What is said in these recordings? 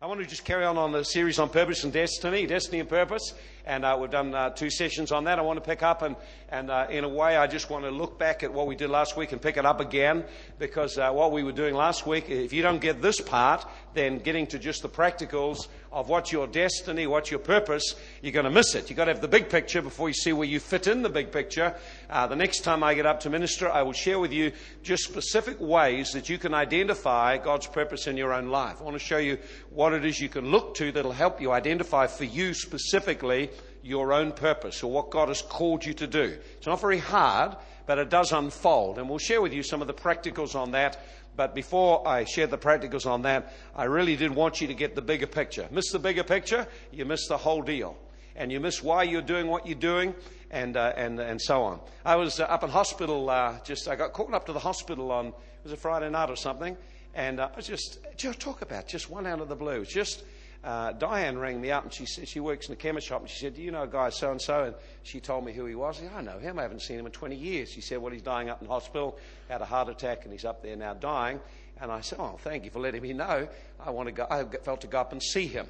I want to just carry on on the series on purpose and destiny, destiny and purpose, and uh, we've done uh, two sessions on that. I want to pick up and, and uh, in a way, I just want to look back at what we did last week and pick it up again because uh, what we were doing last week, if you don't get this part, then getting to just the practicals of what's your destiny, what's your purpose, you're going to miss it. You've got to have the big picture before you see where you fit in the big picture. Uh, the next time I get up to minister, I will share with you just specific ways that you can identify God's purpose in your own life. I want to show you what it is you can look to that'll help you identify for you specifically your own purpose or what God has called you to do. It's not very hard, but it does unfold. And we'll share with you some of the practicals on that but before I share the practicals on that, I really did want you to get the bigger picture. Miss the bigger picture, you miss the whole deal. And you miss why you're doing what you're doing, and, uh, and, and so on. I was uh, up in hospital, uh, just, I got called up to the hospital on, it was a Friday night or something, and I was just, just talk about just one out of the blue. Just, uh, Diane rang me up and she said she works in a chemist shop and she said, "Do you know a guy so and so?" And she told me who he was. I, said, I know him. I haven't seen him in 20 years. She said, "Well, he's dying up in hospital, had a heart attack, and he's up there now dying." And I said, "Oh, thank you for letting me know. I want to go. I felt to go up and see him."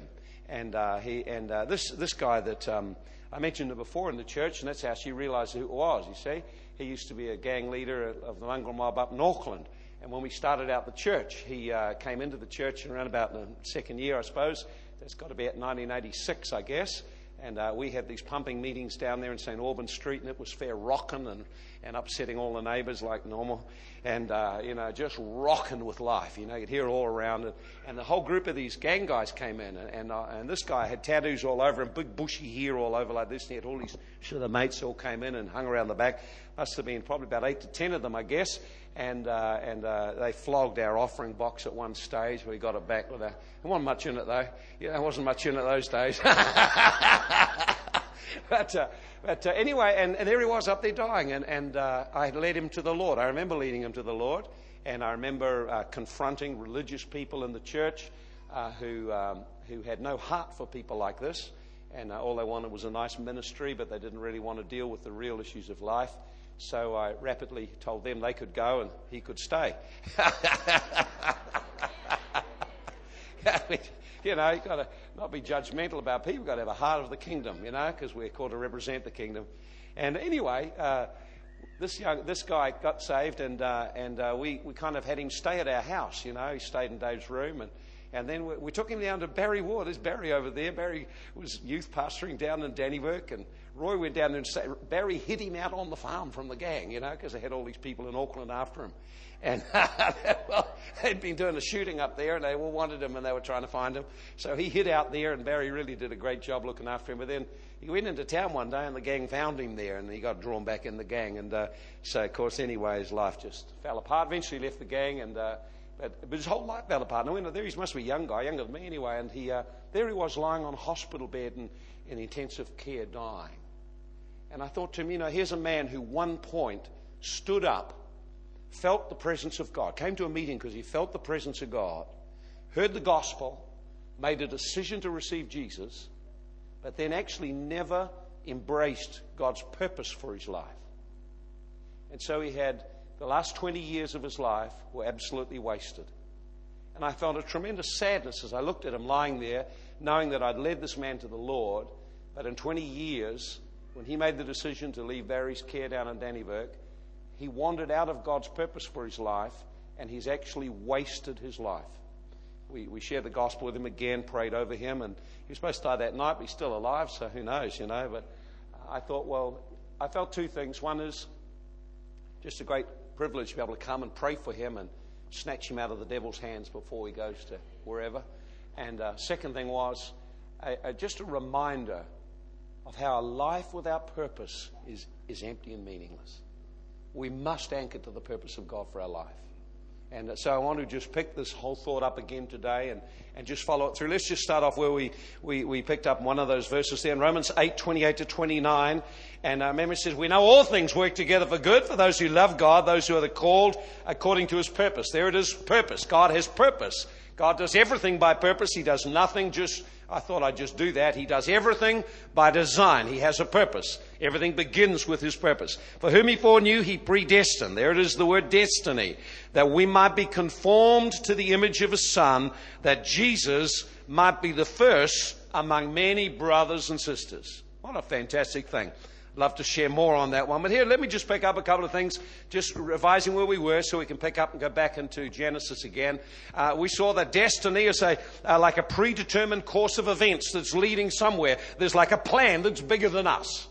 And uh, he and uh, this this guy that um, I mentioned before in the church, and that's how she realised who it was. You see, he used to be a gang leader of the mongrel mob up in Auckland. And when we started out the church, he uh, came into the church around about the second year, I suppose. That's got to be at 1986, I guess. And uh, we had these pumping meetings down there in St. Albans Street, and it was fair rocking and, and upsetting all the neighbours like normal. And, uh, you know, just rocking with life. You know, you'd hear all around. And, and the whole group of these gang guys came in. And, and, uh, and this guy had tattoos all over him, big bushy hair all over like this. And he had all these sort of mates all came in and hung around the back. Must have been probably about eight to ten of them, I guess and, uh, and uh, they flogged our offering box at one stage. We got it back with a. There wasn't much in it though. Yeah, there wasn't much in it those days. but uh, but uh, anyway, and, and, there he was up there dying, and, and uh, I led him to the Lord. I remember leading him to the Lord, and I remember uh, confronting religious people in the church who um, who had no heart for people like this, and all they wanted was a nice ministry, but they didn't really want to deal with the real issues of life. So I rapidly told them they could go and he could stay. you know, you've got to not be judgmental about people. You've got to have a heart of the kingdom, you know, because we're called to represent the kingdom. And anyway, uh, this young, this guy got saved, and uh, and uh, we we kind of had him stay at our house. You know, he stayed in Dave's room, and and then we, took him down to Barry Ward. There's Barry over there. Barry was youth pastoring down in Dannevirke, and Roy went down there and say, Barry hid him out on the farm from the gang, you know, because they had all these people in Auckland after him. And, well, they'd been doing a shooting up there and they all wanted him and they were trying to find him. So he hid out there and Barry really did a great job looking after him. But then he went into town one day and the gang found him there and he got drawn back in the gang. And uh, so, of course, anyway, his life just fell apart. Eventually he left the gang and, uh, but, his whole life fell apart. And there he must be a young guy, younger than me anyway. And he, uh, there he was lying on a hospital bed in intensive care dying. And I thought to him, you know, here's a man who one point stood up, felt the presence of God, came to a meeting because he felt the presence of God, heard the gospel, made a decision to receive Jesus, but then actually never embraced God's purpose for his life. And so he had the last 20 years of his life were absolutely wasted. And I felt a tremendous sadness as I looked at him lying there, knowing that I'd led this man to the Lord, but in 20 years, when he made the decision to leave Barry's care down in Dannevirke, he wandered out of God's purpose for his life and he's actually wasted his life. We, we shared the gospel with him again, prayed over him, and he was supposed to die that night, but he's still alive, so who knows, you know. But I thought, well, I felt two things. One is just a great privilege to be able to come and pray for him and snatch him out of the devil's hands before he goes to wherever. And uh, second thing was just a reminder of how a life without purpose is, is empty and meaningless. We must anchor to the purpose of God for our life. And so I want to just pick this whole thought up again today and, and just follow it through. Let's just start off where we, we, we picked up one of those verses there in Romans 8, 28 to 29. And uh, remember it says, We know all things work together for good for those who love God, those who are the called according to his purpose. There it is, purpose. God has purpose. God does everything by purpose. He does nothing just I thought I'd just do that. He does everything by design. He has a purpose. Everything begins with his purpose. For whom he foreknew, he predestined. There it is, the word destiny. That we might be conformed to the image of his son, that Jesus might be the first among many brothers and sisters. What a fantastic thing. Love to share more on that one. But here, let me just pick up a couple of things, just revising where we were so we can pick up and go back into Genesis again. Uh, we saw that destiny is a, uh, like a predetermined course of events that's leading somewhere. There's like a plan that's bigger than us.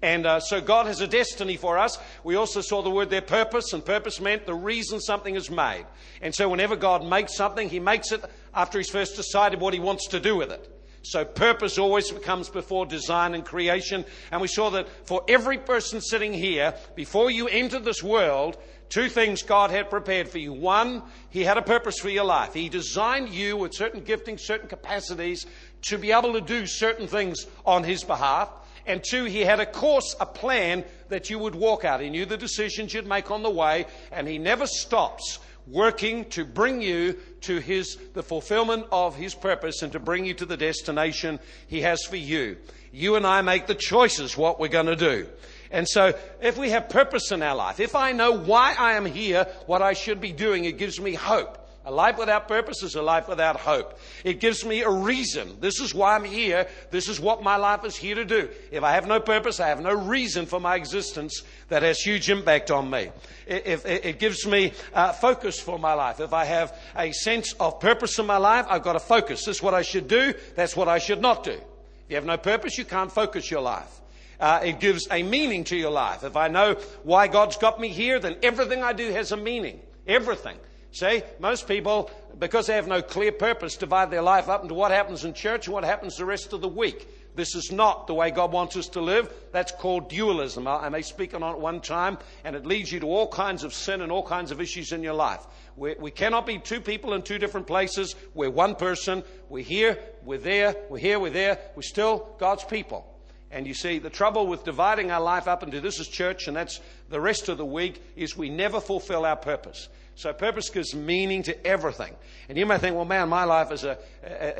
And uh, so God has a destiny for us. We also saw the word their purpose, and purpose meant the reason something is made. And so whenever God makes something, He makes it after He's first decided what He wants to do with it. So purpose always comes before design and creation. And we saw that for every person sitting here, before you entered this world, two things God had prepared for you. One, He had a purpose for your life. He designed you with certain giftings, certain capacities to be able to do certain things on His behalf. And two, He had a course, a plan that you would walk out. He knew the decisions you'd make on the way, and He never stops working to bring you to his, the fulfillment of his purpose and to bring you to the destination he has for you. You and I make the choices what we're going to do. And so, if we have purpose in our life, if I know why I am here, what I should be doing, it gives me hope. A life without purpose is a life without hope. It gives me a reason. This is why I'm here. This is what my life is here to do. If I have no purpose, I have no reason for my existence that has huge impact on me. It gives me uh, focus for my life. If I have a sense of purpose in my life, I've got to focus. This is what I should do. That's what I should not do. If you have no purpose, you can't focus your life. Uh, it gives a meaning to your life. If I know why God's got me here, then everything I do has a meaning. Everything. See, most people, because they have no clear purpose, divide their life up into what happens in church and what happens the rest of the week. This is not the way God wants us to live. That's called dualism. I may speak on it one time, and it leads you to all kinds of sin and all kinds of issues in your life. we we cannot be two people in two different places. We're one person. We're here, we're there, we're here, we're there. We're still God's people. And you see, the trouble with dividing our life up into this is church and that's the rest of the week is we never fulfill our purpose. So purpose gives meaning to everything. And you may think, well, man, my life is a,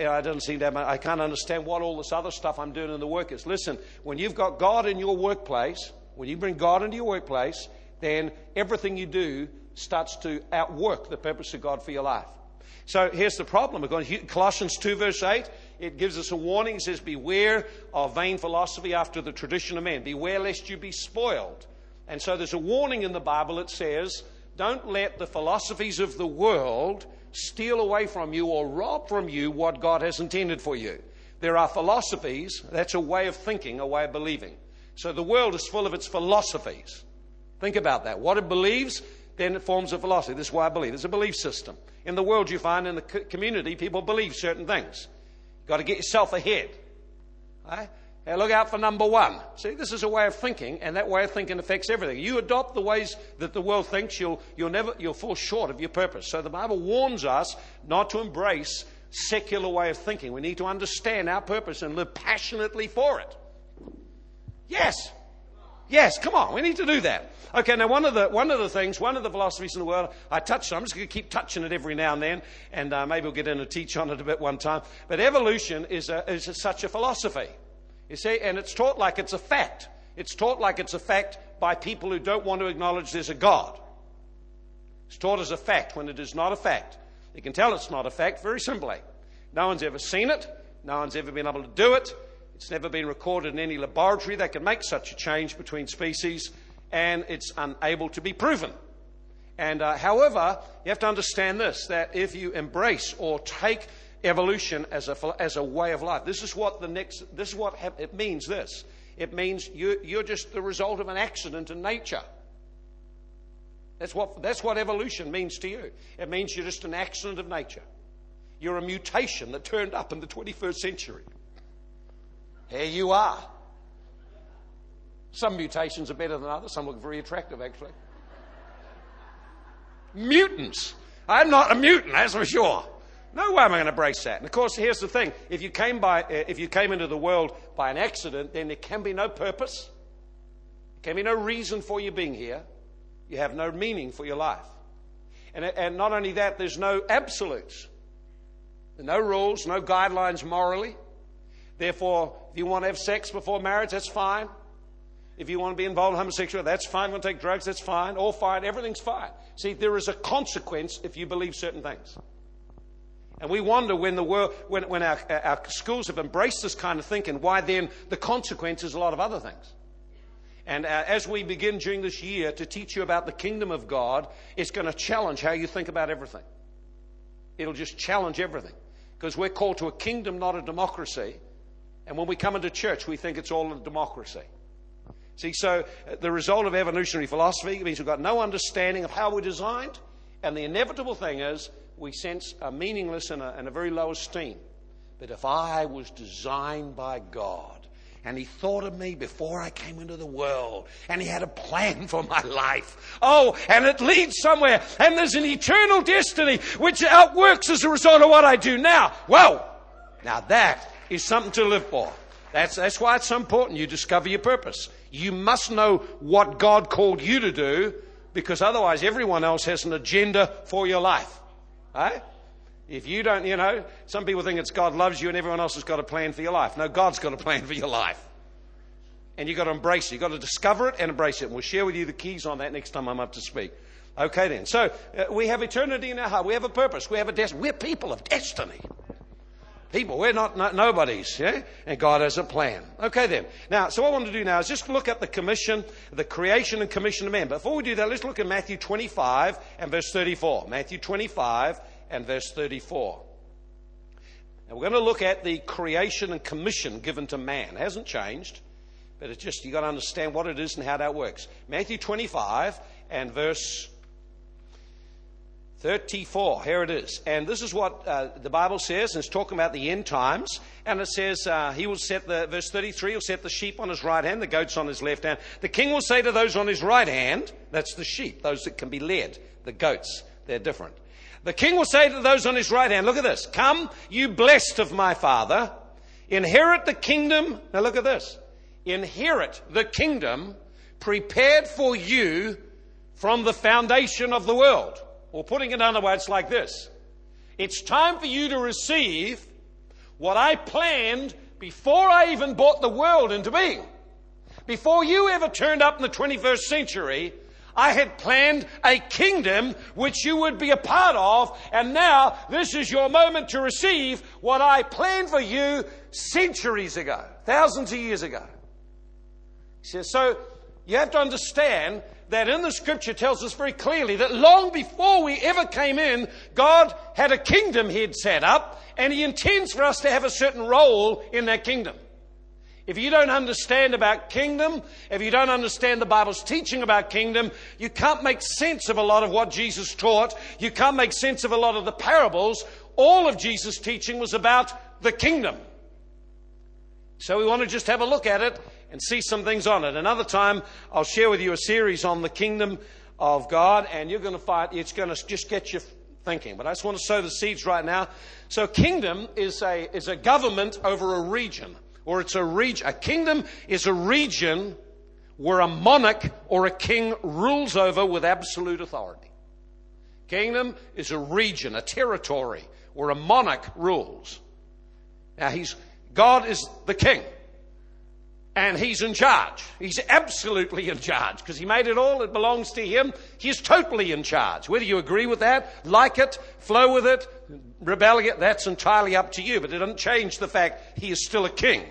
I don't seem to have, I can't understand what all this other stuff I'm doing in the work is. Listen, when you've got God in your workplace, when you bring God into your workplace, then everything you do starts to outwork the purpose of God for your life. So here's the problem. We're going to Colossians 2 verse 8. It gives us a warning. It says, beware of vain philosophy after the tradition of men. Beware lest you be spoiled. And so there's a warning in the Bible that says, don't let the philosophies of the world steal away from you or rob from you what God has intended for you. There are philosophies, that's a way of thinking, a way of believing. So the world is full of its philosophies. Think about that. What it believes, then it forms a philosophy. This is why I believe. It's a belief system. In the world, you find in the community, people believe certain things. You've got to get yourself ahead. Right? Now look out for number one. See, this is a way of thinking, and that way of thinking affects everything. You adopt the ways that the world thinks, you'll, you'll never, you'll fall short of your purpose. So the Bible warns us not to embrace secular way of thinking. We need to understand our purpose and live passionately for it. Yes. Yes, come on, we need to do that. Okay, now one of the one of the things, one of the philosophies in the world, I touched on. I'm just going to keep touching it every now and then, and uh, maybe we'll get in and teach on it a bit one time. But evolution is, a, is a, such a philosophy. You see, and it's taught like it's a fact. It's taught like it's a fact by people who don't want to acknowledge there's a God. It's taught as a fact when it is not a fact. You can tell it's not a fact very simply. No one's ever seen it. No one's ever been able to do it. It's never been recorded in any laboratory that can make such a change between species, and it's unable to be proven. And uh, however, you have to understand this that if you embrace or take evolution as a, as a way of life. This is what the next, this is what it means this. It means you, you're just the result of an accident in nature. That's what, that's what evolution means to you. It means you're just an accident of nature. You're a mutation that turned up in the 21st century. Here you are. Some mutations are better than others. Some look very attractive, actually. Mutants. I'm not a mutant, that's for sure. No way am I going to brace that. And of course, here's the thing: if you came by, uh, if you came into the world by an accident, then there can be no purpose. There can be no reason for you being here. You have no meaning for your life. And, and not only that, there's no absolutes. No rules, no guidelines morally. Therefore, if you want to have sex before marriage, that's fine. If you want to be involved in homosexuality, that's fine. If you Want to take drugs, that's fine. All fine. Everything's fine. See, there is a consequence if you believe certain things. And we wonder when, the world, when, when our, our schools have embraced this kind of thinking, why then the consequence is a lot of other things. And uh, as we begin during this year to teach you about the kingdom of God, it's going to challenge how you think about everything. It'll just challenge everything. Because we're called to a kingdom, not a democracy. And when we come into church, we think it's all a democracy. See, so uh, the result of evolutionary philosophy means we've got no understanding of how we're designed. And the inevitable thing is we sense a meaningless and a, and a very low esteem. But if I was designed by God, and he thought of me before I came into the world, and he had a plan for my life. Oh, and it leads somewhere, and there's an eternal destiny which outworks as a result of what I do now. Well, now that is something to live for. That's, that's why it's so important you discover your purpose. You must know what God called you to do, because otherwise everyone else has an agenda for your life. Right? If you don't, you know, some people think it's God loves you and everyone else has got a plan for your life. No, God's got a plan for your life. And you've got to embrace it. You've got to discover it and embrace it. And we'll share with you the keys on that next time I'm up to speak. Okay, then. So uh, we have eternity in our heart. We have a purpose. We have a destiny. We're people of destiny. People. We're not, nobodies. Yeah? And God has a plan. Okay, then. Now, so what I want to do now is just look at the commission, the creation and commission of man. Before we do that, let's look at Matthew 25 and verse 34. Matthew 25 and verse 34. Now we're going to look at the creation and commission given to man. It hasn't changed, but it's just you've got to understand what it is and how that works. Matthew 25 and verse 34. Here it is. And this is what uh, the Bible says, and it's talking about the end times. And it says, uh, He will set the, verse 33, He'll set the sheep on His right hand, the goats on His left hand. The king will say to those on His right hand, that's the sheep, those that can be led, the goats, they're different. The king will say to those on his right hand, look at this, come, you blessed of my father, inherit the kingdom. Now look at this. Inherit the kingdom prepared for you from the foundation of the world. Or putting it another way, it's like this. It's time for you to receive what I planned before I even brought the world into being. Before you ever turned up in the 21st century, I had planned a kingdom which you would be a part of, and now this is your moment to receive what I planned for you centuries ago, thousands of years ago. He says, so you have to understand that in the scripture tells us very clearly that long before we ever came in, God had a kingdom He had set up, and He intends for us to have a certain role in that kingdom. If you don't understand about kingdom, if you don't understand the Bible's teaching about kingdom, you can't make sense of a lot of what Jesus taught. You can't make sense of a lot of the parables. All of Jesus' teaching was about the kingdom. So we want to just have a look at it and see some things on it. Another time, I'll share with you a series on the kingdom of God, and you're going to find it's going to just get you thinking. But I just want to sow the seeds right now. So, kingdom is a, is a government over a region or it's a region. A kingdom is a region where a monarch or a king rules over with absolute authority. Kingdom is a region, a territory where a monarch rules. Now he's, God is the king. And he's in charge. He's absolutely in charge because he made it all. It belongs to him. He's totally in charge. Whether you agree with that, like it, flow with it, rebel against, that's entirely up to you. But it doesn't change the fact he is still a king.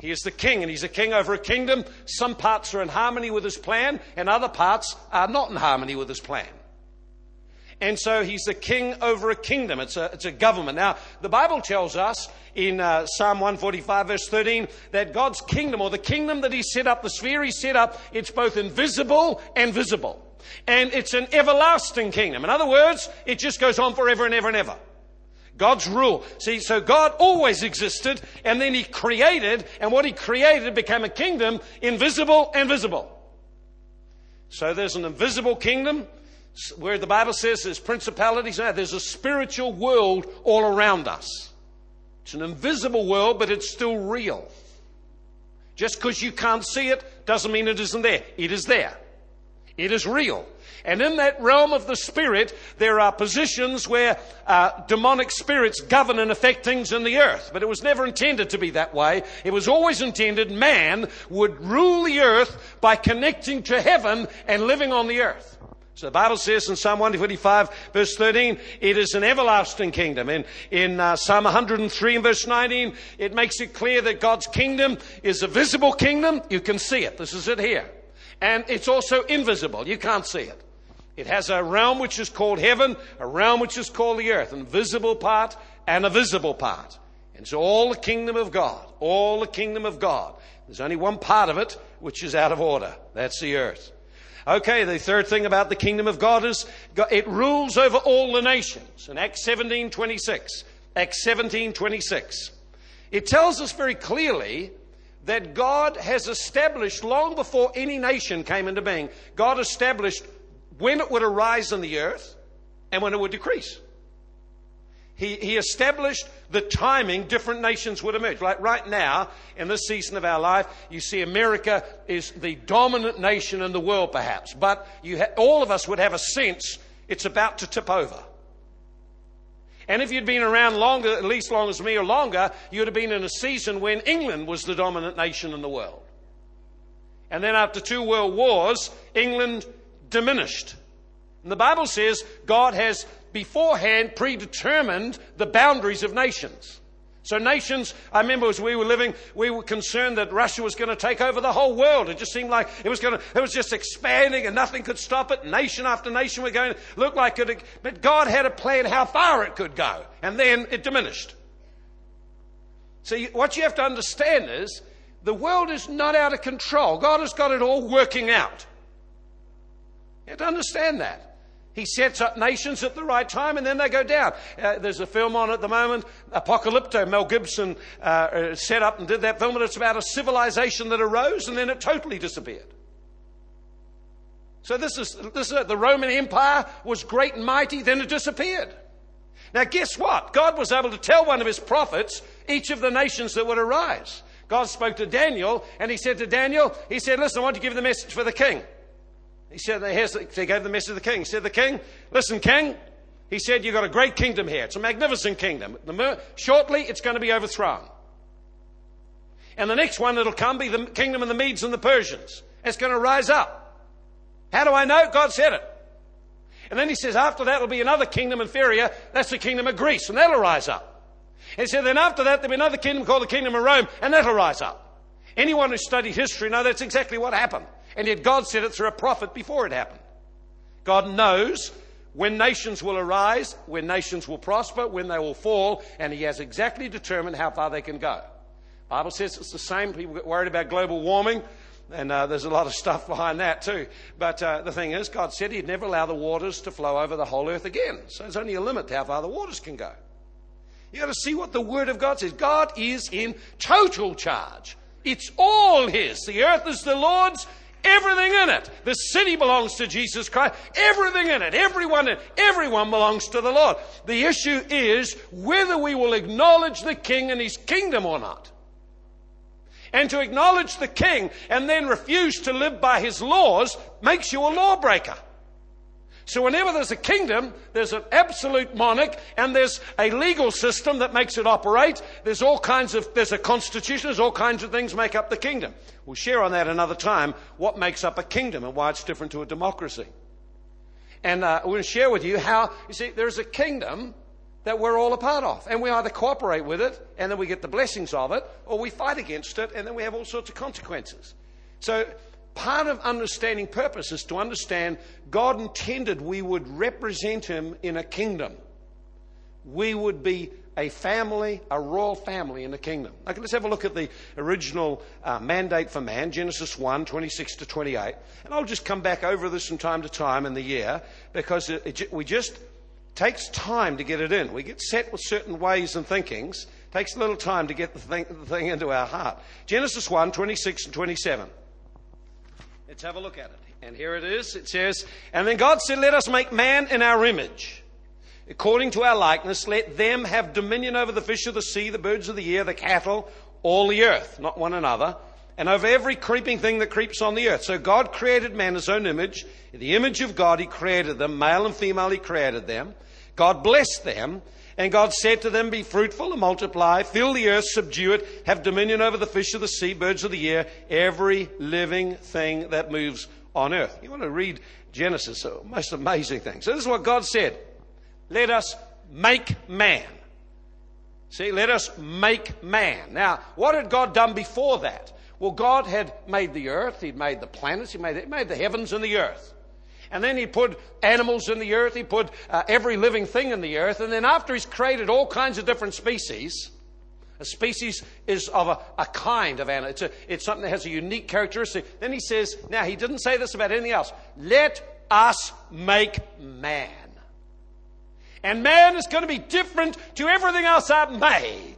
He is the king, and he's a king over a kingdom. Some parts are in harmony with his plan, and other parts are not in harmony with his plan. And so he's the king over a kingdom. It's a, it's a government. Now, the Bible tells us in uh, Psalm 145, verse 13, that God's kingdom, or the kingdom that he set up, the sphere he set up, it's both invisible and visible. And it's an everlasting kingdom. In other words, it just goes on forever and ever and ever. God's rule. See, so God always existed, and then He created, and what He created became a kingdom, invisible and visible. So there's an invisible kingdom where the Bible says there's principalities. Now there's a spiritual world all around us. It's an invisible world, but it's still real. Just because you can't see it doesn't mean it isn't there. It is there. It is real. And in that realm of the spirit, there are positions where uh, demonic spirits govern and affect things in the earth. But it was never intended to be that way. It was always intended man would rule the earth by connecting to heaven and living on the earth. So the Bible says in Psalm 145 verse 13, it is an everlasting kingdom. In, in uh, Psalm 103 and verse 19, it makes it clear that God's kingdom is a visible kingdom. You can see it. This is it here. And it's also invisible. You can't see it. It has a realm which is called heaven, a realm which is called the earth, an invisible part and a visible part. And so all the kingdom of God, all the kingdom of God. There's only one part of it which is out of order. That's the earth. Okay, the third thing about the kingdom of God is it rules over all the nations. In Acts 17 26, Acts 17 26, it tells us very clearly that God has established, long before any nation came into being, God established when it would arise in the earth and when it would decrease. He, he established the timing different nations would emerge. Like right now, in this season of our life, you see America is the dominant nation in the world, perhaps. But ha- all of us would have a sense it's about to tip over. And if you'd been around longer, at least long as me or longer, you'd have been in a season when England was the dominant nation in the world. And then after two world wars, England diminished. And the Bible says God has beforehand predetermined the boundaries of nations. So nations, I remember as we were living, we were concerned that Russia was going to take over the whole world. It just seemed like it was going to, it was just expanding and nothing could stop it. Nation after nation were going to look like it, but God had a plan how far it could go. And then it diminished. So what you have to understand is the world is not out of control. God has got it all working out. You have to understand that. He sets up nations at the right time and then they go down. Uh, there's a film on at the moment, Apocalypto. Mel Gibson uh, uh, set up and did that film, and it's about a civilization that arose and then it totally disappeared. So this is, this is the Roman Empire was great and mighty, then it disappeared. Now, guess what? God was able to tell one of his prophets each of the nations that would arise. God spoke to Daniel, and he said to Daniel, He said, Listen, I want to give the message for the king. He said, the, he gave the message to the king. He said, the king, listen, king, he said, you've got a great kingdom here. It's a magnificent kingdom. The, shortly, it's going to be overthrown. And the next one that'll come be the kingdom of the Medes and the Persians. It's going to rise up. How do I know? God said it. And then he says, after that will be another kingdom inferior. That's the kingdom of Greece, and that'll rise up. And he said, then after that there'll be another kingdom called the kingdom of Rome, and that'll rise up. Anyone who studied history knows that's exactly what happened. And yet God said it through a prophet before it happened. God knows when nations will arise, when nations will prosper, when they will fall, and He has exactly determined how far they can go. Bible says it's the same. People get worried about global warming, and uh, there's a lot of stuff behind that too. But uh, the thing is, God said He'd never allow the waters to flow over the whole earth again. So there's only a limit to how far the waters can go. You've got to see what the Word of God says. God is in total charge. It's all His. The earth is the Lord's Everything in it. The city belongs to Jesus Christ. Everything in it. Everyone in it. Everyone belongs to the Lord. The issue is whether we will acknowledge the king and his kingdom or not. And to acknowledge the king and then refuse to live by his laws makes you a lawbreaker. So whenever there's a kingdom, there's an absolute monarch and there's a legal system that makes it operate. There's all kinds of, there's a constitution, there's all kinds of things make up the kingdom. We'll share on that another time what makes up a kingdom and why it's different to a democracy. And uh, we're going to share with you how, you see, there's a kingdom that we're all a part of. And we either cooperate with it and then we get the blessings of it, or we fight against it and then we have all sorts of consequences. So part of understanding purpose is to understand God intended we would represent Him in a kingdom. We would be a family, a royal family in the kingdom. Okay, let's have a look at the original uh, mandate for man, Genesis 1 26 to 28. And I'll just come back over this from time to time in the year because it, it, we just takes time to get it in. We get set with certain ways and thinkings. It takes a little time to get the thing, the thing into our heart. Genesis 1 26 and 27. Let's have a look at it. And here it is. It says, And then God said, Let us make man in our image. According to our likeness, let them have dominion over the fish of the sea, the birds of the air, the cattle, all the earth, not one another, and over every creeping thing that creeps on the earth. So God created man in his own image. In the image of God, he created them. Male and female, he created them. God blessed them. And God said to them, Be fruitful and multiply, fill the earth, subdue it, have dominion over the fish of the sea, birds of the air, every living thing that moves on earth. You want to read Genesis, the most amazing thing. So this is what God said. Let us make man. See, let us make man. Now, what had God done before that? Well, God had made the earth, He'd made the planets, He made, he made the heavens and the earth. And then He put animals in the earth, He put uh, every living thing in the earth. And then after He's created all kinds of different species, a species is of a, a kind of animal. It's, a, it's something that has a unique characteristic. Then He says, now He didn't say this about anything else. Let us make man. And man is going to be different to everything else I've made.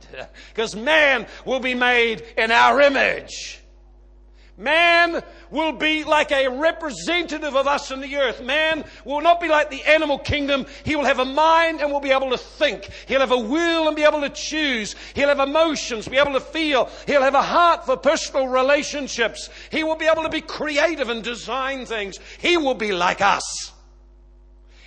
Because man will be made in our image. Man will be like a representative of us in the earth. Man will not be like the animal kingdom. He will have a mind and will be able to think. He'll have a will and be able to choose. He'll have emotions, be able to feel. He'll have a heart for personal relationships. He will be able to be creative and design things. He will be like us.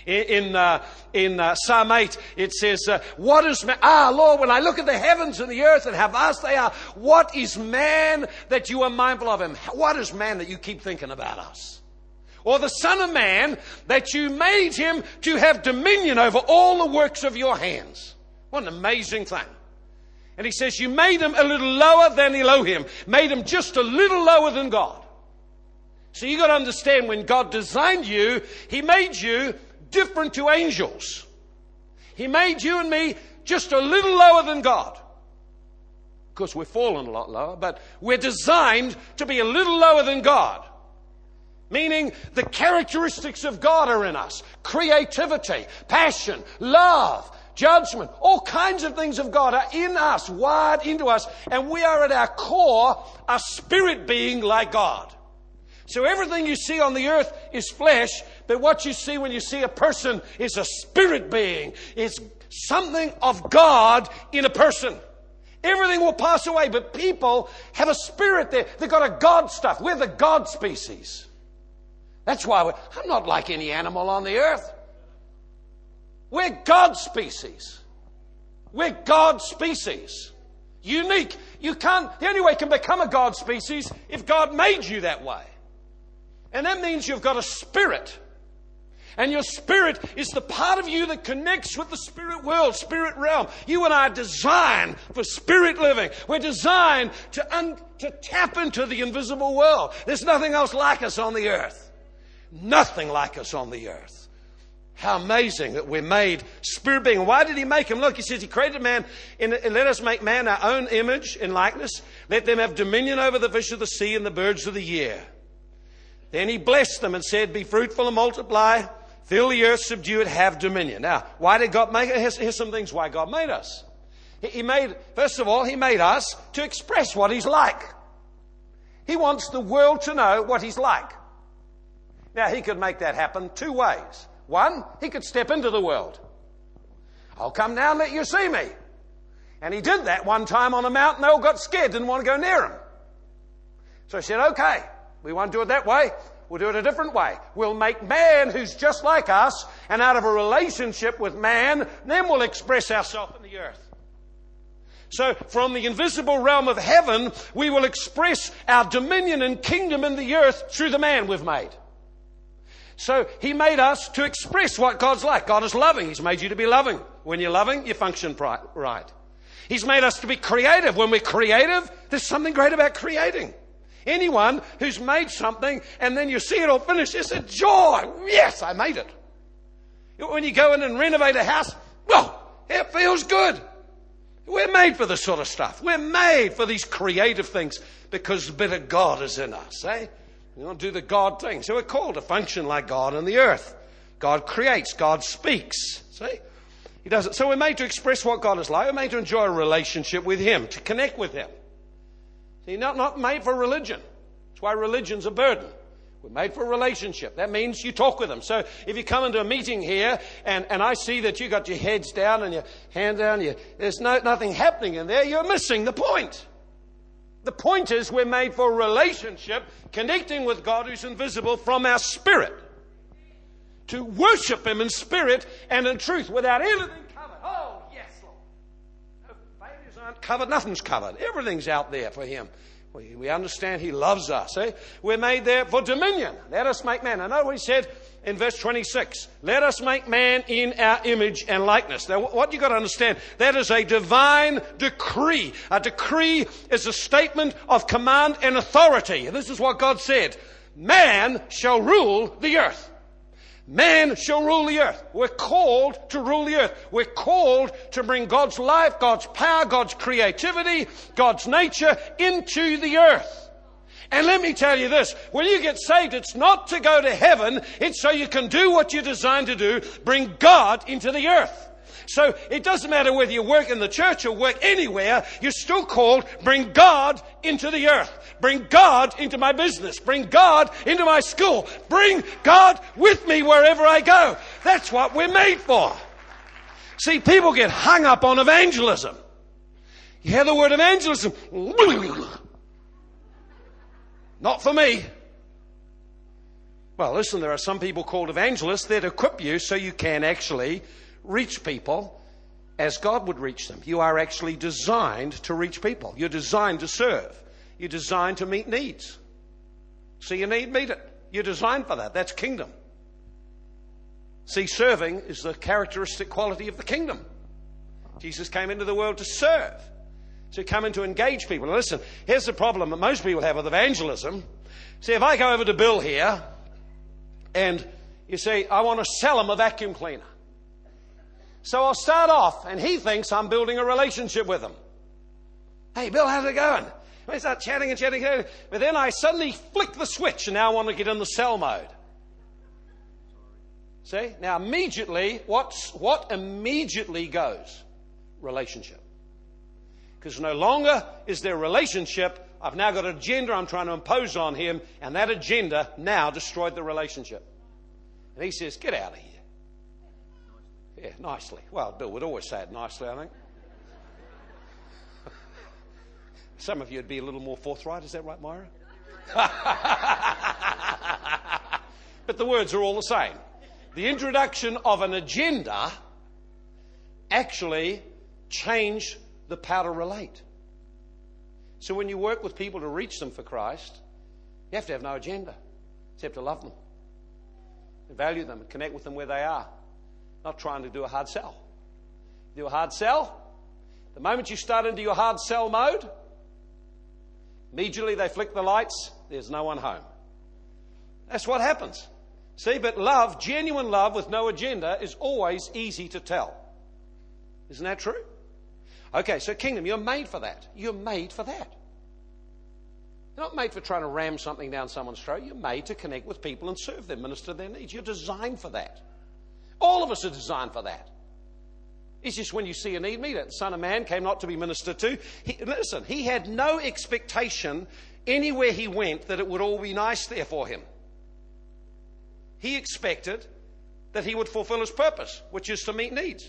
In, uh, in uh, Psalm 8, it says, uh, What is man? Ah, Lord, when I look at the heavens and the earth and how vast they are, what is man that you are mindful of him? What is man that you keep thinking about us? Or the Son of Man that you made him to have dominion over all the works of your hands. What an amazing thing. And he says, You made him a little lower than Elohim, made him just a little lower than God. So you got to understand when God designed you, He made you different to angels. He made you and me just a little lower than God. Of course, we're fallen a lot lower, but we're designed to be a little lower than God. Meaning the characteristics of God are in us. Creativity, passion, love, judgment, all kinds of things of God are in us, wired into us, and we are at our core a spirit being like God. So everything you see on the earth is flesh, but what you see when you see a person is a spirit being. It's something of God in a person. Everything will pass away, but people have a spirit there. They've got a God stuff. We're the God species. That's why I'm not like any animal on the earth. We're God species. We're God species. Unique. You can't, the only way you can become a God species if God made you that way. And that means you've got a spirit. And your spirit is the part of you that connects with the spirit world, spirit realm. You and I are designed for spirit living. We're designed to, un- to tap into the invisible world. There's nothing else like us on the earth. Nothing like us on the earth. How amazing that we're made spirit being. Why did he make him? Look, he says he created man and let us make man our own image and likeness. Let them have dominion over the fish of the sea and the birds of the air. Then he blessed them and said, Be fruitful and multiply, fill the earth, subdue it, have dominion. Now, why did God make? Here's, here's some things why God made us. He made, first of all, He made us to express what He's like. He wants the world to know what He's like. Now, He could make that happen two ways. One, He could step into the world. I'll come now and let you see me. And He did that one time on a mountain. They all got scared, didn't want to go near Him. So He said, okay, we won't do it that way. We'll do it a different way. We'll make man who's just like us, and out of a relationship with man, then we'll express ourselves in the earth. So, from the invisible realm of heaven, we will express our dominion and kingdom in the earth through the man we've made. So, He made us to express what God's like. God is loving. He's made you to be loving. When you're loving, you function right. He's made us to be creative. When we're creative, there's something great about creating. Anyone who's made something and then you see it all finished, it's a joy. Yes, I made it. When you go in and renovate a house, well, it feels good. We're made for this sort of stuff. We're made for these creative things because the bit of God is in us, eh? We don't do the God thing. So we're called to function like God on the earth. God creates, God speaks. See? He does it. So we're made to express what God is like. We're made to enjoy a relationship with Him, to connect with Him. See, not, not made for religion. That's why religion's a burden. We're made for a relationship. That means you talk with them. So if you come into a meeting here and, and I see that you got your heads down and your hands down, you, there's no, nothing happening in there, you're missing the point. The point is we're made for relationship, connecting with God who's invisible from our spirit. To worship Him in spirit and in truth without anything covered. Nothing's covered. Everything's out there for Him. We, we understand He loves us. Eh? We're made there for dominion. Let us make man. I know He said in verse 26. Let us make man in our image and likeness. Now, what you've got to understand, that is a divine decree. A decree is a statement of command and authority. This is what God said. Man shall rule the earth. Man shall rule the earth. We're called to rule the earth. We're called to bring God's life, God's power, God's creativity, God's nature into the earth. And let me tell you this, when you get saved, it's not to go to heaven, it's so you can do what you're designed to do, bring God into the earth. So it doesn't matter whether you work in the church or work anywhere, you're still called bring God into the earth. Bring God into my business. Bring God into my school. Bring God with me wherever I go. That's what we're made for. See, people get hung up on evangelism. You hear the word evangelism. Not for me. Well, listen, there are some people called evangelists that equip you so you can actually reach people as God would reach them. You are actually designed to reach people. You're designed to serve. You're designed to meet needs. See your need, meet it. You're designed for that. That's kingdom. See, serving is the characteristic quality of the kingdom. Jesus came into the world to serve, to come in to engage people. Now listen, here's the problem that most people have with evangelism. See, if I go over to Bill here and you say, I want to sell him a vacuum cleaner. So I'll start off, and he thinks I'm building a relationship with him. Hey, Bill, how's it going? We start chatting and chatting, but then I suddenly flick the switch, and now I want to get in the sell mode. See? Now, immediately, what's, what immediately goes? Relationship. Because no longer is there relationship, I've now got an agenda I'm trying to impose on him, and that agenda now destroyed the relationship. And he says, Get out of here. Yeah, nicely. Well, Bill would always say it nicely, I think. Some of you would be a little more forthright. Is that right, Myra? but the words are all the same. The introduction of an agenda actually changed the power to relate. So when you work with people to reach them for Christ, you have to have no agenda. except to love them, value them, and connect with them where they are. Not trying to do a hard sell. Do a hard sell. The moment you start into your hard sell mode, immediately they flick the lights, there's no one home. That's what happens. See, but love, genuine love with no agenda, is always easy to tell. Isn't that true? Okay, so kingdom, you're made for that. You're made for that. You're not made for trying to ram something down someone's throat. You're made to connect with people and serve them, minister their needs. You're designed for that. All of us are designed for that. It's just when you see a need, meet it. The Son of Man came not to be ministered to. He, listen, he had no expectation anywhere he went that it would all be nice there for him. He expected that he would fulfill his purpose, which is to meet needs,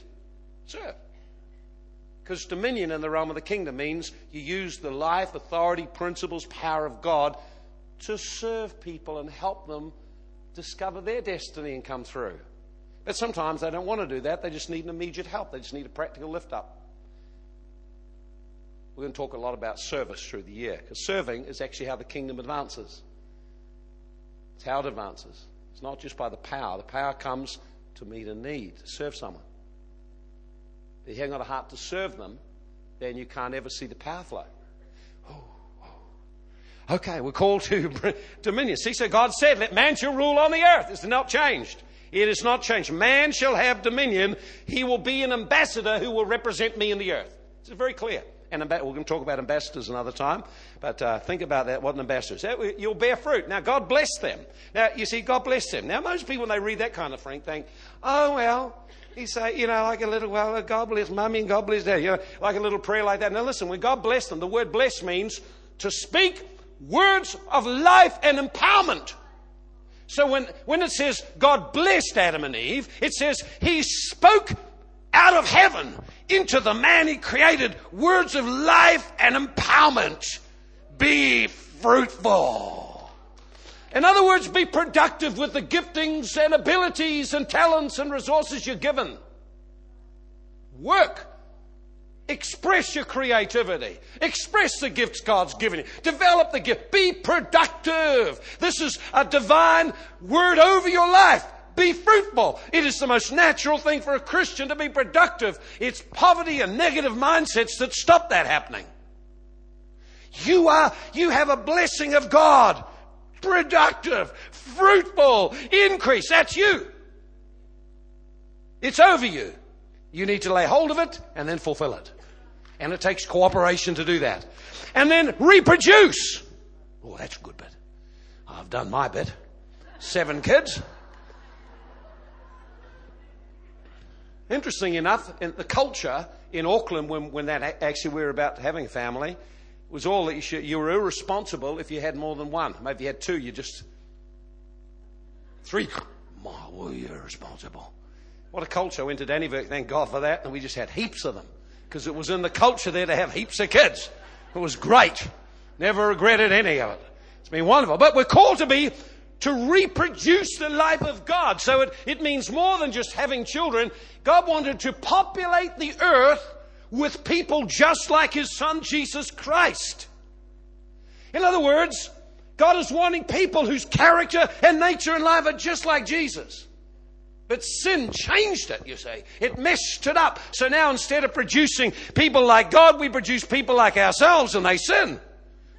serve. Because dominion in the realm of the kingdom means you use the life, authority, principles, power of God to serve people and help them discover their destiny and come through. But sometimes they don't want to do that. They just need an immediate help. They just need a practical lift up. We're going to talk a lot about service through the year because serving is actually how the kingdom advances. It's how it advances. It's not just by the power. The power comes to meet a need, to serve someone. If you haven't got a heart to serve them, then you can't ever see the power flow. Oh, oh. Okay, we're called to dominion. See, so God said, let man shall rule on the earth. It's not changed. It is not changed. Man shall have dominion. He will be an ambassador who will represent me in the earth. It's very clear. And we're going to talk about ambassadors another time, but uh, think about that. What an ambassador is. You'll bear fruit. Now, God bless them. Now, you see, God bless them. Now, most people, when they read that kind of thing, think, oh, well, he say, you know, like a little, well, God bless mummy and God bless dad, you know, like a little prayer like that. Now, listen, when God bless them, the word bless means to speak words of life and empowerment. So when, when it says God blessed Adam and Eve, it says he spoke out of heaven into the man he created words of life and empowerment. Be fruitful. In other words, be productive with the giftings and abilities and talents and resources you're given. Work Express your creativity. Express the gifts God's given you. Develop the gift. Be productive. This is a divine word over your life. Be fruitful. It is the most natural thing for a Christian to be productive. It's poverty and negative mindsets that stop that happening. You are, you have a blessing of God. Productive, fruitful, increase. That's you. It's over you. You need to lay hold of it and then fulfill it. And it takes cooperation to do that. And then reproduce. Oh, that's a good bit. I've done my bit. Seven kids. Interesting enough, in the culture in Auckland, when, when that actually we were about to having a family, was all that you, should, you were irresponsible if you had more than one. Maybe you had two, you just. Three. My, were you irresponsible? What a culture. I went to Dannevirke, thank God for that, and we just had heaps of them. Because it was in the culture there to have heaps of kids. It was great. Never regretted any of it. It's been wonderful. But we're called to be to reproduce the life of God. So it, it means more than just having children. God wanted to populate the earth with people just like his son Jesus Christ. In other words, God is wanting people whose character and nature and life are just like Jesus. But sin changed it, you see. It messed it up. So now instead of producing people like God, we produce people like ourselves and they sin.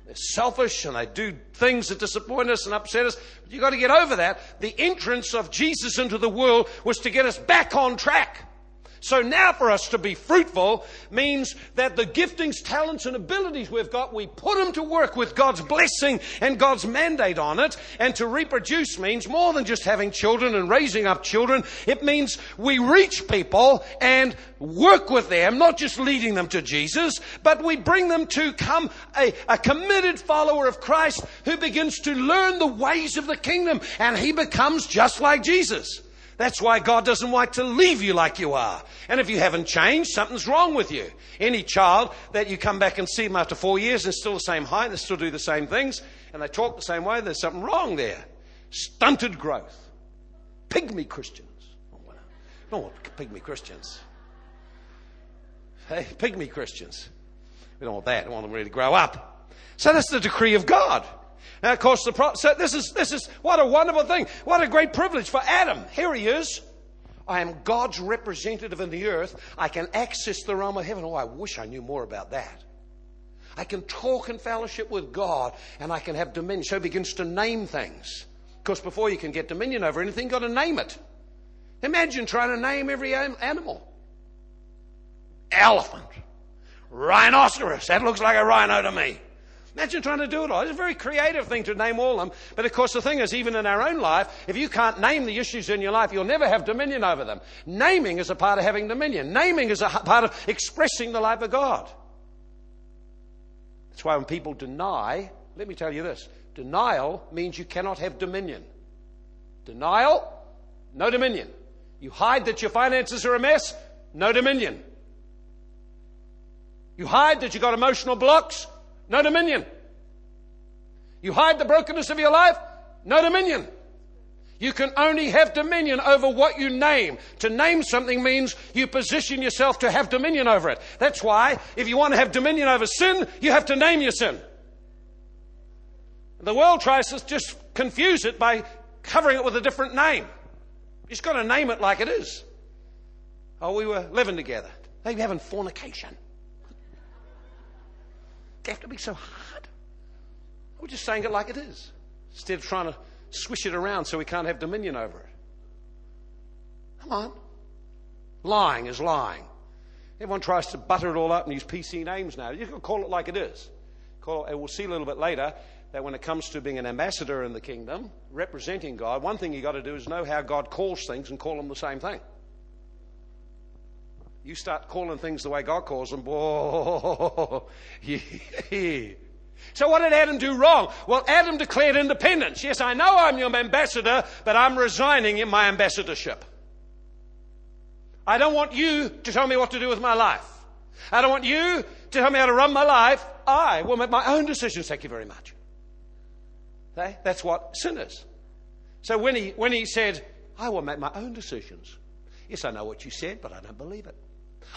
They're selfish and they do things that disappoint us and upset us. But you've got to get over that. The entrance of Jesus into the world was to get us back on track. So now for us to be fruitful means that the giftings, talents, and abilities we've got, we put them to work with God's blessing and God's mandate on it. And to reproduce means more than just having children and raising up children. It means we reach people and work with them, not just leading them to Jesus, but we bring them to come a, a committed follower of Christ who begins to learn the ways of the kingdom and he becomes just like Jesus. That's why God doesn't want to leave you like you are. And if you haven't changed, something's wrong with you. Any child that you come back and see them after four years and still the same height, they still do the same things, and they talk the same way, there's something wrong there. Stunted growth. Pygmy Christians. Oh, no, what pygmy Christians. Hey, pygmy Christians. We don't want that. We want them really to grow up. So that's the decree of God. Now, of course, the pro- so this is this is what a wonderful thing. What a great privilege for Adam. Here he is. I am God's representative in the earth. I can access the realm of heaven. Oh, I wish I knew more about that. I can talk in fellowship with God and I can have dominion. So he begins to name things. Because before you can get dominion over anything, you've got to name it. Imagine trying to name every animal. Elephant. Rhinoceros. That looks like a rhino to me. Imagine trying to do it all. It's a very creative thing to name all of them. But of course, the thing is, even in our own life, if you can't name the issues in your life, you'll never have dominion over them. Naming is a part of having dominion. Naming is a part of expressing the life of God. That's why when people deny, let me tell you this denial means you cannot have dominion. Denial, no dominion. You hide that your finances are a mess, no dominion. You hide that you've got emotional blocks, no dominion. You hide the brokenness of your life? No dominion. You can only have dominion over what you name. To name something means you position yourself to have dominion over it. That's why, if you want to have dominion over sin, you have to name your sin. The world tries to just confuse it by covering it with a different name. You just got to name it like it is. Oh, we were living together. They were having fornication. Have to be so hard. We're just saying it like it is, instead of trying to swish it around so we can't have dominion over it. Come on. Lying is lying. Everyone tries to butter it all up and use PC names now. You can call it like it is. Call, and we'll see a little bit later that when it comes to being an ambassador in the kingdom, representing God, one thing you've got to do is know how God calls things and call them the same thing. You start calling things the way God calls them, So what did Adam do wrong? Well, Adam declared independence. Yes, I know I'm your ambassador, but I'm resigning in my ambassadorship. I don't want you to tell me what to do with my life. I don't want you to tell me how to run my life. I will make my own decisions. Thank you very much. Okay? That's what sin is. So when he, when he said, I will make my own decisions. Yes, I know what you said, but I don't believe it.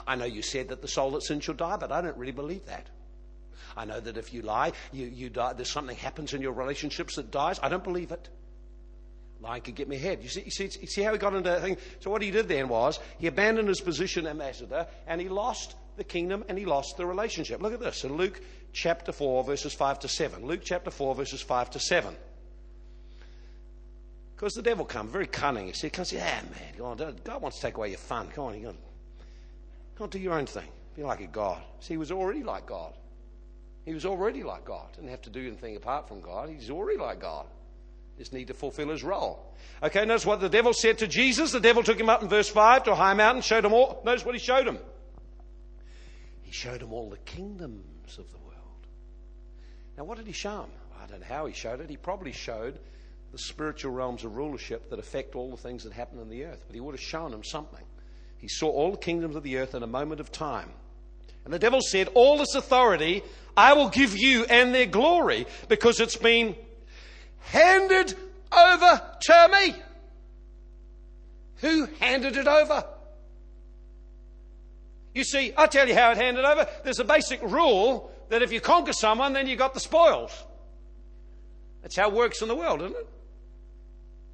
I know you said that the soul that sins shall die, but I don't really believe that. I know that if you lie, you, you die, there's something happens in your relationships that dies. I don't believe it. Lying could get me ahead. You see, you see, you see how he got into that thing? So what he did then was he abandoned his position ambassador and he lost the kingdom and he lost the relationship. Look at this in Luke chapter 4, verses 5 to 7. Luke chapter 4, verses 5 to 7. Because the devil comes very cunning. He comes, yeah, man, God wants to take away your fun. Come on, you got Go on, do your own thing. Be like a God. See, he was already like God. He was already like God. Didn't have to do anything apart from God. He's already like God. Just need to fulfill his role. Okay, notice what the devil said to Jesus. The devil took him up in verse 5 to a high mountain, showed him all. Notice what he showed him. He showed him all the kingdoms of the world. Now, what did he show him? I don't know how he showed it. He probably showed the spiritual realms of rulership that affect all the things that happen in the earth. But he would have shown him something. He saw all the kingdoms of the earth in a moment of time. And the devil said, All this authority I will give you and their glory because it's been handed over to me. Who handed it over? You see, I'll tell you how it handed over. There's a basic rule that if you conquer someone, then you got the spoils. That's how it works in the world, isn't it?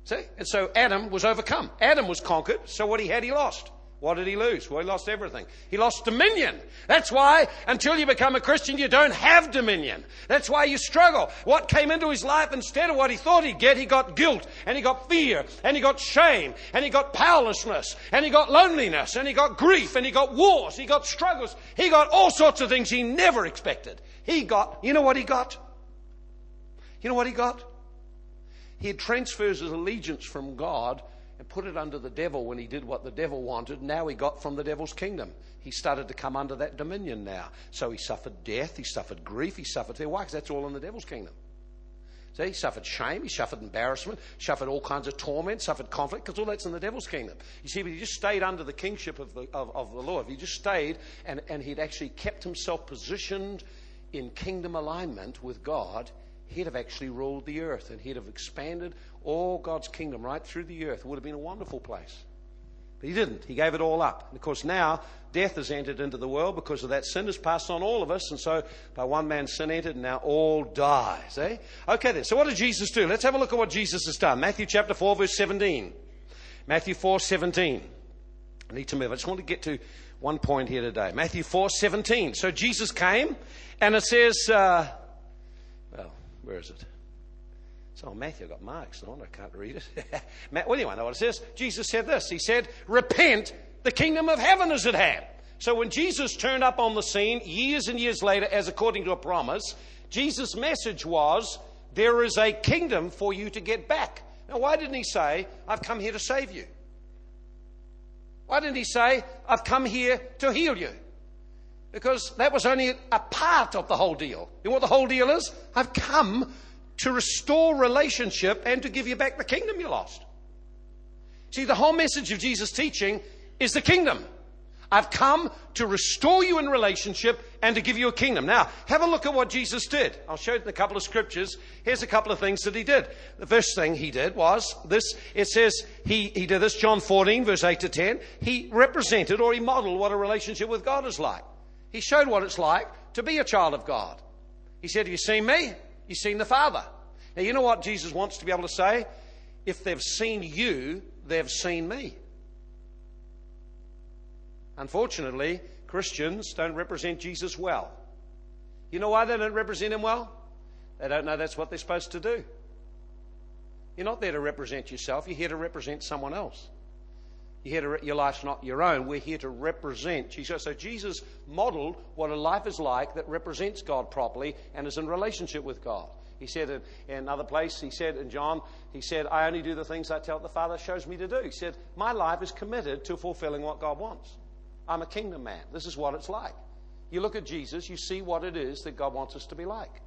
See? And so Adam was overcome. Adam was conquered, so what he had, he lost. What did he lose? Well, he lost everything. He lost dominion. That's why until you become a Christian, you don't have dominion. That's why you struggle. What came into his life instead of what he thought he'd get, he got guilt and he got fear and he got shame and he got powerlessness and he got loneliness and he got grief and he got wars. He got struggles. He got all sorts of things he never expected. He got, you know what he got? You know what he got? He had transferred his allegiance from God put it under the devil when he did what the devil wanted. Now he got from the devil's kingdom. He started to come under that dominion now. So he suffered death, he suffered grief, he suffered fear. Why? Because that's all in the devil's kingdom. See, he suffered shame, he suffered embarrassment, suffered all kinds of torment, suffered conflict, because all that's in the devil's kingdom. You see, if he just stayed under the kingship of the, of, of the Lord, if he just stayed and, and he'd actually kept himself positioned in kingdom alignment with God, he'd have actually ruled the earth and he'd have expanded all God's kingdom right through the earth. It would have been a wonderful place. But he didn't. He gave it all up. And of course, now death has entered into the world because of that. Sin has passed on all of us. And so, by one man, sin entered, and now all dies. Eh? Okay, then. So, what did Jesus do? Let's have a look at what Jesus has done. Matthew chapter 4, verse 17. Matthew 4, 17. I need to move. I just want to get to one point here today. Matthew 4, 17. So, Jesus came, and it says, uh, well, where is it? So oh, Matthew got marks on. I can't read it. well, anyone know what it says? Jesus said this. He said, "Repent, the kingdom of heaven is at hand." So when Jesus turned up on the scene years and years later, as according to a promise, Jesus' message was, "There is a kingdom for you to get back." Now, why didn't he say, "I've come here to save you"? Why didn't he say, "I've come here to heal you"? Because that was only a part of the whole deal. You know what the whole deal is? I've come to restore relationship and to give you back the kingdom you lost. See, the whole message of Jesus' teaching is the kingdom. I've come to restore you in relationship and to give you a kingdom. Now, have a look at what Jesus did. I'll show you in a couple of scriptures. Here's a couple of things that he did. The first thing he did was this. It says he, he did this, John 14, verse 8 to 10. He represented or he modeled what a relationship with God is like. He showed what it's like to be a child of God. He said, Have you seen me? You've seen the Father. Now, you know what Jesus wants to be able to say? If they've seen you, they've seen me. Unfortunately, Christians don't represent Jesus well. You know why they don't represent him well? They don't know that's what they're supposed to do. You're not there to represent yourself, you're here to represent someone else. You're here to, your life's not your own. We're here to represent Jesus. So Jesus modeled what a life is like that represents God properly and is in relationship with God. He said in, in another place, he said in John, he said, I only do the things I tell the Father shows me to do. He said, My life is committed to fulfilling what God wants. I'm a kingdom man. This is what it's like. You look at Jesus, you see what it is that God wants us to be like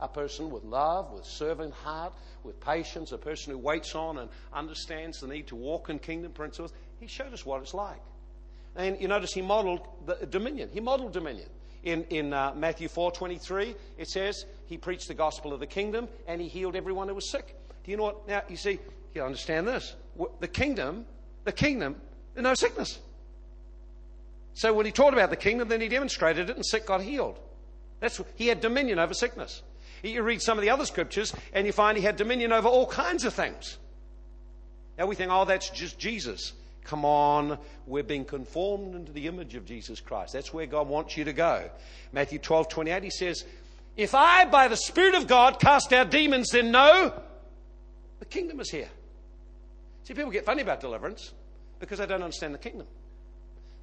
a person with love, with servant heart, with patience, a person who waits on and understands the need to walk in kingdom principles. He showed us what it's like. And you notice he modeled the dominion. He modeled dominion. In, in uh, Matthew 4.23, it says he preached the gospel of the kingdom and he healed everyone who was sick. Do you know what? Now, you see, you understand this. The kingdom, the kingdom, no sickness. So when he taught about the kingdom, then he demonstrated it and sick got healed. That's, he had dominion over sickness. You read some of the other scriptures and you find he had dominion over all kinds of things. Now we think, oh, that's just Jesus. Come on, we're being conformed into the image of Jesus Christ. That's where God wants you to go. Matthew 12, 28, he says, If I, by the Spirit of God, cast out demons, then know the kingdom is here. See, people get funny about deliverance because they don't understand the kingdom.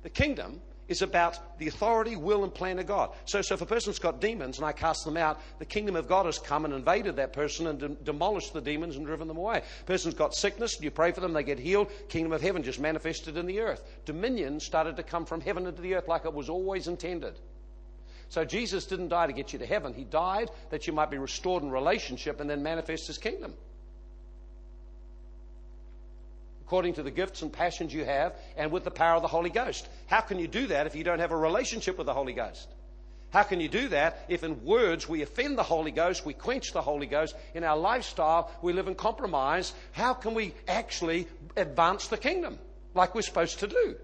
The kingdom is about the authority, will, and plan of God. So, so if a person's got demons and I cast them out, the kingdom of God has come and invaded that person and de- demolished the demons and driven them away. Person's got sickness, you pray for them, they get healed. Kingdom of heaven just manifested in the earth. Dominion started to come from heaven into the earth like it was always intended. So Jesus didn't die to get you to heaven. He died that you might be restored in relationship and then manifest his kingdom according to the gifts and passions you have, and with the power of the Holy Ghost. How can you do that if you don't have a relationship with the Holy Ghost? How can you do that if in words we offend the Holy Ghost, we quench the Holy Ghost, in our lifestyle we live in compromise? How can we actually advance the kingdom like we're supposed to do?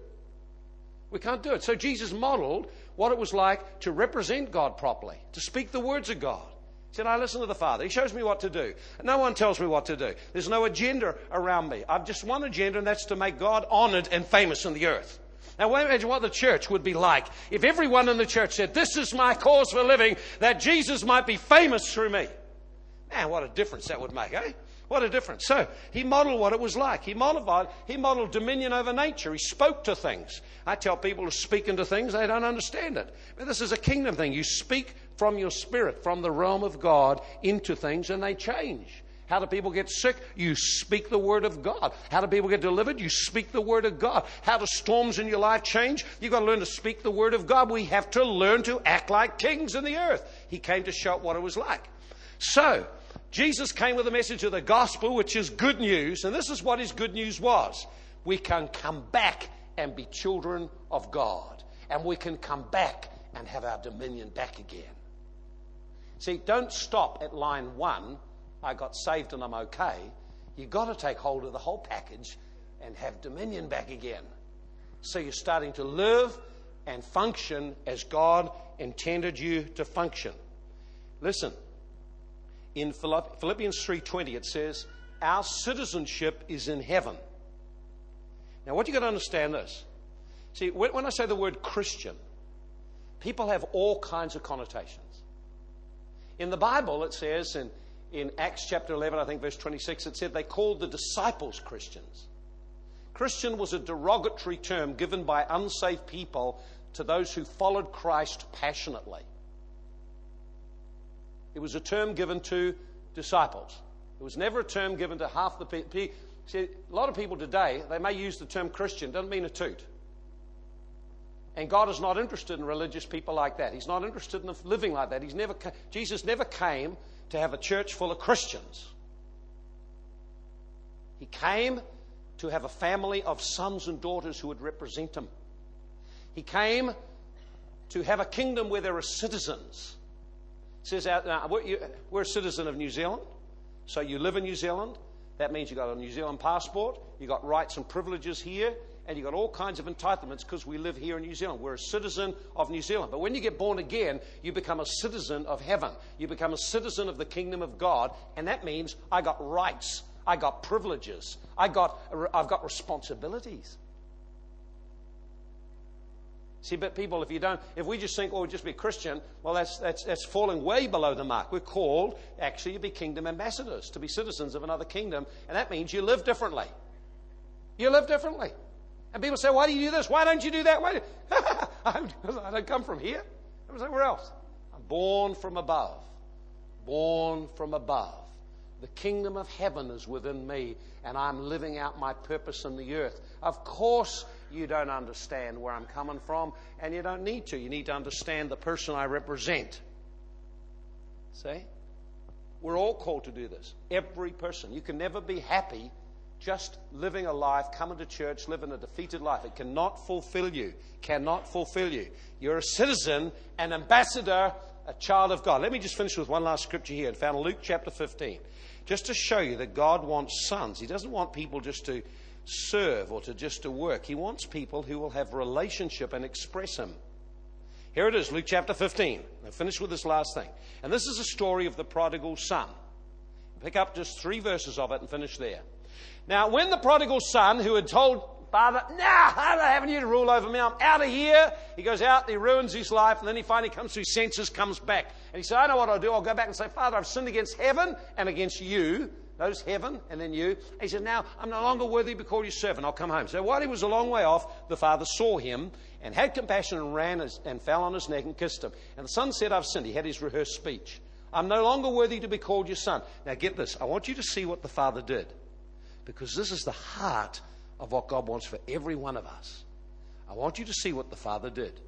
We can't do it. So Jesus modeled what it was like to represent God properly, to speak the words of God said, I listen to the Father. He shows me what to do. No one tells me what to do. There's no agenda around me. I've just one agenda, and that's to make God honored and famous in the earth. Now, imagine what the church would be like if everyone in the church said, This is my cause for living, that Jesus might be famous through me. Man, what a difference that would make, eh? What a difference. So, he modeled what it was like. He modeled, he modeled dominion over nature. He spoke to things. I tell people to speak into things, they don't understand it. But this is a kingdom thing. You speak from your spirit, from the realm of God, into things, and they change. How do people get sick? You speak the word of God. How do people get delivered? You speak the word of God. How do storms in your life change? You've got to learn to speak the word of God. We have to learn to act like kings in the earth. He came to show what it was like. So, Jesus came with a message of the gospel, which is good news, and this is what his good news was. We can come back and be children of God, and we can come back and have our dominion back again. See, don't stop at line one, I got saved and I'm okay. You've got to take hold of the whole package and have dominion back again. So you're starting to live and function as God intended you to function. Listen, in Philippians 3:20 it says, "Our citizenship is in heaven." Now, what you got to understand this. See, when I say the word Christian, people have all kinds of connotations. In the Bible, it says in, in Acts chapter 11, I think verse 26, it said they called the disciples Christians. Christian was a derogatory term given by unsaved people to those who followed Christ passionately. It was a term given to disciples. It was never a term given to half the people. See, a lot of people today, they may use the term Christian, doesn't mean a toot. And God is not interested in religious people like that. He's not interested in living like that. He's never, Jesus never came to have a church full of Christians. He came to have a family of sons and daughters who would represent him. He came to have a kingdom where there are citizens. It says now, we're a citizen of New Zealand, so you live in New Zealand. That means you've got a New Zealand passport, you've got rights and privileges here, and you've got all kinds of entitlements because we live here in New Zealand. We're a citizen of New Zealand. But when you get born again, you become a citizen of heaven. You become a citizen of the kingdom of God, and that means I got rights, I got privileges, I got, I've got responsibilities. See, but people, if you don't, if we just think, oh, just be Christian, well, that's, that's, that's falling way below the mark. We're called actually to be kingdom ambassadors, to be citizens of another kingdom, and that means you live differently. You live differently. And people say, why do you do this? Why don't you do that? Why? I don't come from here. I'm somewhere else. I'm born from above. Born from above. The kingdom of heaven is within me, and I'm living out my purpose in the earth. Of course, you don't understand where I'm coming from, and you don't need to. You need to understand the person I represent. See? We're all called to do this. Every person. You can never be happy just living a life, coming to church, living a defeated life. It cannot fulfill you. Cannot fulfill you. You're a citizen, an ambassador, a child of God. Let me just finish with one last scripture here. found Luke chapter 15. Just to show you that God wants sons. He doesn't want people just to serve or to just to work. He wants people who will have relationship and express Him. Here it is, Luke chapter 15. I'll finish with this last thing. And this is a story of the prodigal son. Pick up just three verses of it and finish there. Now, when the prodigal son, who had told father, nah, I'm not having you to rule over me, I'm out of here, he goes out, he ruins his life, and then he finally comes to his senses, comes back. And he said, I know what I'll do. I'll go back and say, Father, I've sinned against heaven and against you. Notice heaven and then you. He said, Now I'm no longer worthy to be called your servant. I'll come home. So while he was a long way off, the father saw him and had compassion and ran and fell on his neck and kissed him. And the son said, I've sinned. He had his rehearsed speech. I'm no longer worthy to be called your son. Now get this. I want you to see what the father did. Because this is the heart of what God wants for every one of us. I want you to see what the father did.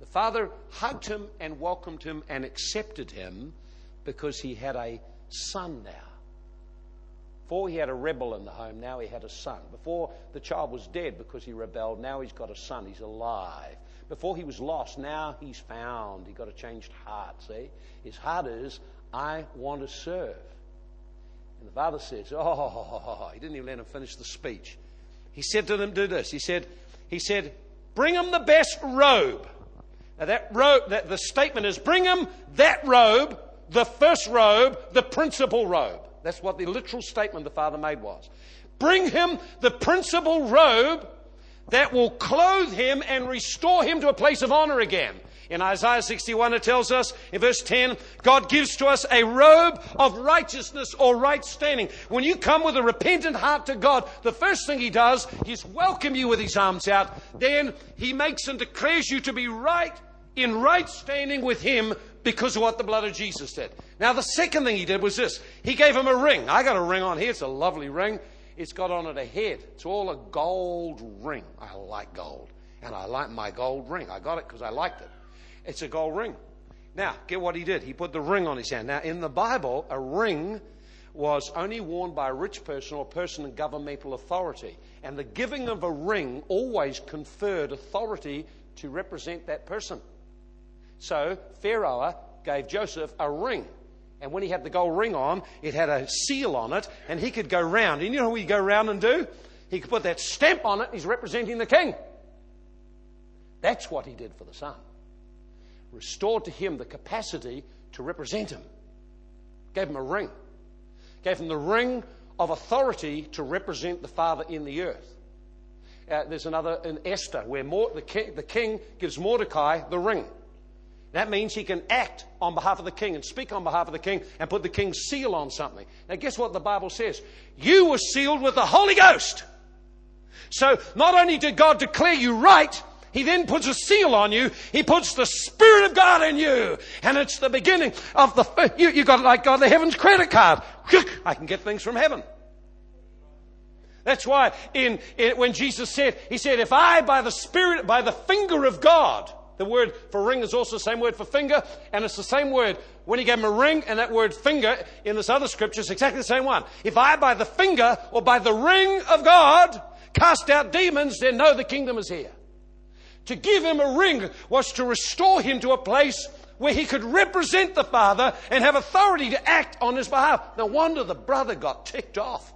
The father hugged him and welcomed him and accepted him because he had a son now. Before he had a rebel in the home, now he had a son. Before the child was dead because he rebelled, now he's got a son. He's alive. Before he was lost, now he's found. He got a changed heart, see? His heart is, I want to serve. And the father says, Oh, he didn't even let him finish the speech. He said to them, Do this. He said, he said, Bring him the best robe. Now that robe, that the statement is, bring him that robe, the first robe, the principal robe. That's what the literal statement the father made was. Bring him the principal robe that will clothe him and restore him to a place of honor again. In Isaiah 61, it tells us in verse 10, God gives to us a robe of righteousness or right standing. When you come with a repentant heart to God, the first thing He does is welcome you with His arms out. Then He makes and declares you to be right, in right standing with Him because of what the blood of Jesus did. Now, the second thing he did was this he gave him a ring. I got a ring on here, it's a lovely ring. It's got on it a head. It's all a gold ring. I like gold. And I like my gold ring. I got it because I liked it. It's a gold ring. Now, get what he did. He put the ring on his hand. Now, in the Bible, a ring was only worn by a rich person or a person in governmental authority. And the giving of a ring always conferred authority to represent that person. So Pharaoh gave Joseph a ring. And when he had the gold ring on, it had a seal on it, and he could go round. And you know what he go round and do? He could put that stamp on it, he's representing the king. That's what he did for the son. Restored to him the capacity to represent him. Gave him a ring. Gave him the ring of authority to represent the Father in the earth. Uh, there's another in Esther where the, king, the king gives Mordecai the ring. That means he can act on behalf of the king and speak on behalf of the king and put the king's seal on something. Now, guess what the Bible says? You were sealed with the Holy Ghost. So, not only did God declare you right, he then puts a seal on you. He puts the Spirit of God in you. And it's the beginning of the, you, you got like God the heavens credit card. I can get things from heaven. That's why in, in, when Jesus said, He said, if I by the Spirit, by the finger of God, the word for ring is also the same word for finger, and it's the same word when he gave him a ring, and that word finger in this other scripture is exactly the same one. If I by the finger or by the ring of God cast out demons, then know the kingdom is here. To give him a ring was to restore him to a place where he could represent the Father and have authority to act on his behalf. No wonder the brother got ticked off.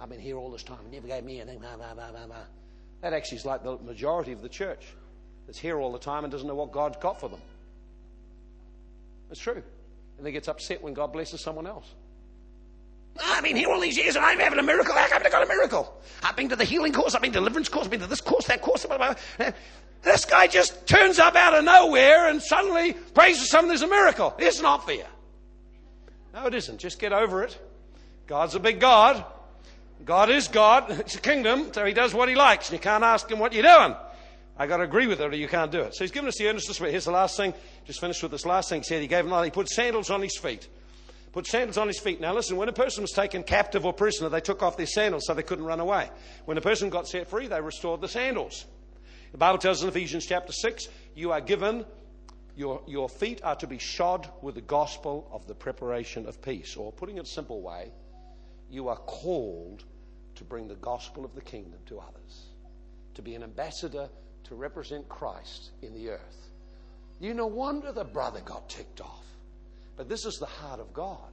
I've been here all this time. He never gave me anything. Blah, blah, blah, that actually is like the majority of the church that's here all the time and doesn't know what God's got for them. It's true. And they gets upset when God blesses someone else. I've been here all these years and I'm having a miracle. How come I got a miracle? I've been to the healing course, I've been to deliverance course, I've been to this course, that course. Blah, blah, blah. This guy just turns up out of nowhere and suddenly prays for something there's a miracle. It's not you. No, it isn't. Just get over it. God's a big God. God is God. It's a kingdom, so he does what he likes. And you can't ask him what you're doing. I got to agree with it or you can't do it. So he's given us the earnest of spirit. Here's the last thing. Just finished with this last thing. He said he gave him, he put sandals on his feet. Put sandals on his feet. Now listen, when a person was taken captive or prisoner, they took off their sandals so they couldn't run away. When a person got set free, they restored the sandals. The Bible tells us in Ephesians chapter 6, you are given, your, your feet are to be shod with the gospel of the preparation of peace. Or putting it a simple way, you are called to bring the gospel of the kingdom to others, to be an ambassador to represent Christ in the earth. You no wonder the brother got ticked off. But this is the heart of God.